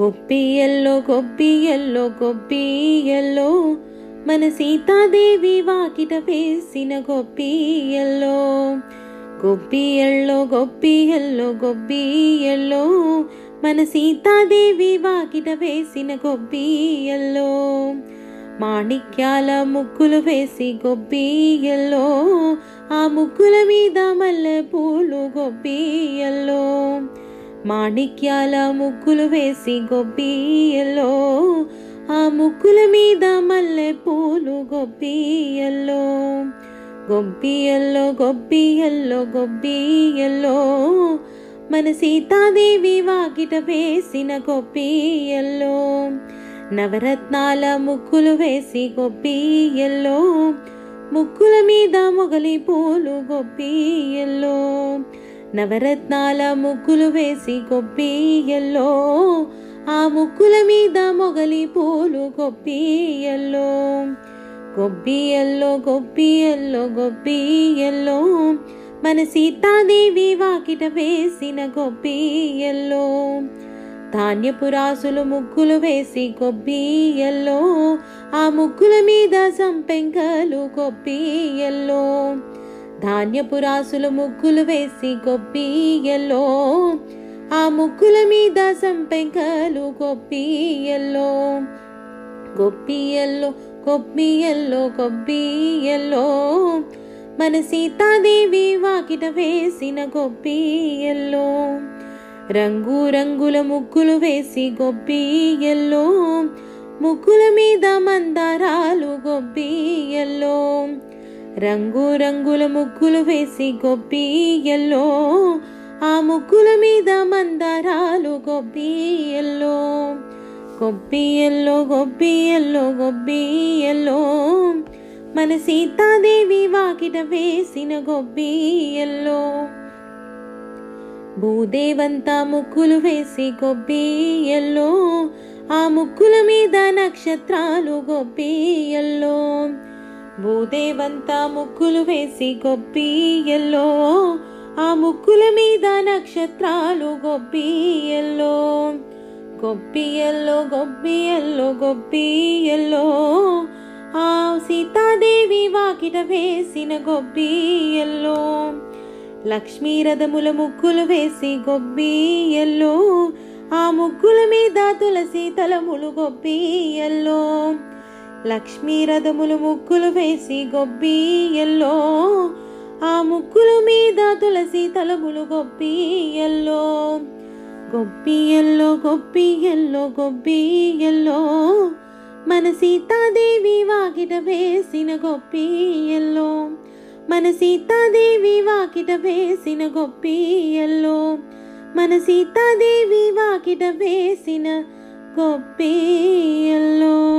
గొబ్బియల్లో గొబ్బియల్లో గొబ్బియల్లో మన సీతాదేవి వాకిట వేసిన గోబి ఎల్లో. గోబి ఎల్లో మన సీతాదేవి వాకిట వేసిన గొబ్బియల్లో మాణిక్యాల ముగ్గులు వేసి గొబ్బియల్లో ఆ ముగ్గుల మీద మల్లె పూలు గొబ్బియల్లో మాణిక్యాల ముగ్గులు వేసి గొబ్బియల్లో ఆ ముగ్గుల మీద మల్లె పూలు గొబ్బియల్లో గొబ్బియల్లో గొబ్బియల్లో గొబ్బియల్లో మన సీతాదేవి వాకిట వేసిన గొబ్బియల్లో నవరత్నాల ముగ్గులు వేసి గొబ్బియల్లో ముగ్గుల మీద మొగలి పూలు గొబ్బియల్లో నవరత్నాల ముగ్గులు వేసి గొబ్బియల్లో ఆ ముగ్గుల మీద మొగలి పూలు గొబ్బియల్లో గొబ్బియల్లో గొబ్బియల్లో గొబ్బియల్లో మన సీతాదేవి వాకిట వేసిన గొబ్బియల్లో ధాన్యపురాసులు ముగ్గులు వేసి గొబ్బియల్లో ఆ ముగ్గుల మీద సంపెంకలు గొబ్బియల్లో ధాన్యపురాసుల ముగ్గులు వేసి గొబ్బియల్లో ఆ ముగ్గుల మీద సంపెంకలు గొబ్బియల్లో గొబ్బియల్లో గొబ్బియల్లో గొబ్బియల్లో మన సీతాదేవి వాకిట వేసిన గొబ్బియల్లో రంగు రంగుల ముగ్గులు వేసి గొబ్బియల్లో ముగ్గుల మీద మందారాలు గొబ్బియల్లో రంగు రంగుల ముగ్గులు వేసి గొబ్బియల్లో ఆ ముగ్గుల మీద మందారాలు గొబ్బియల్లో గొబ్బియల్లో గొబ్బియల్లో గొబ్బియల్లో మన సీతాదేవి వాకిట వేసిన గొబ్బియల్లో భూదేవంతా ముగ్గులు వేసి గొబ్బియల్లో ఆ ముగ్గుల మీద నక్షత్రాలు గొబ్బియల్లో భూదేవంతా ముగ్గులు వేసి గొబ్బియల్లో ఆ ముగ్గుల మీద నక్షత్రాలు గొబ్బియల్లో గొబ్బియల్లో గొబ్బియల్లో గొబ్బియల్లో ఆ సీతాదేవి వాకిట వేసిన గొబ్బియల్లో లక్ష్మీ రథముల ముగ్గులు వేసి గొబ్బియల్లో ఆ ముగ్గుల మీద తులసి తలములు గొబ్బియల్లో లక్ష్మీ రథములు ముగ్గులు వేసి గొబ్బియల్లో ఆ ముగ్గుల మీద తులసి తలములు గొబ్బియల్లో గొబ్బియల్లో గొబ్బియల్లో గొబ్బియల్లో మన సీతాదేవి వాకిట వేసిన గొబ్బియల్లో మన సీతాదేవి వాకిట వేసిన గొబ్బియల్లో మన సీతాదేవి వాకిట వేసిన గొబ్బియల్లో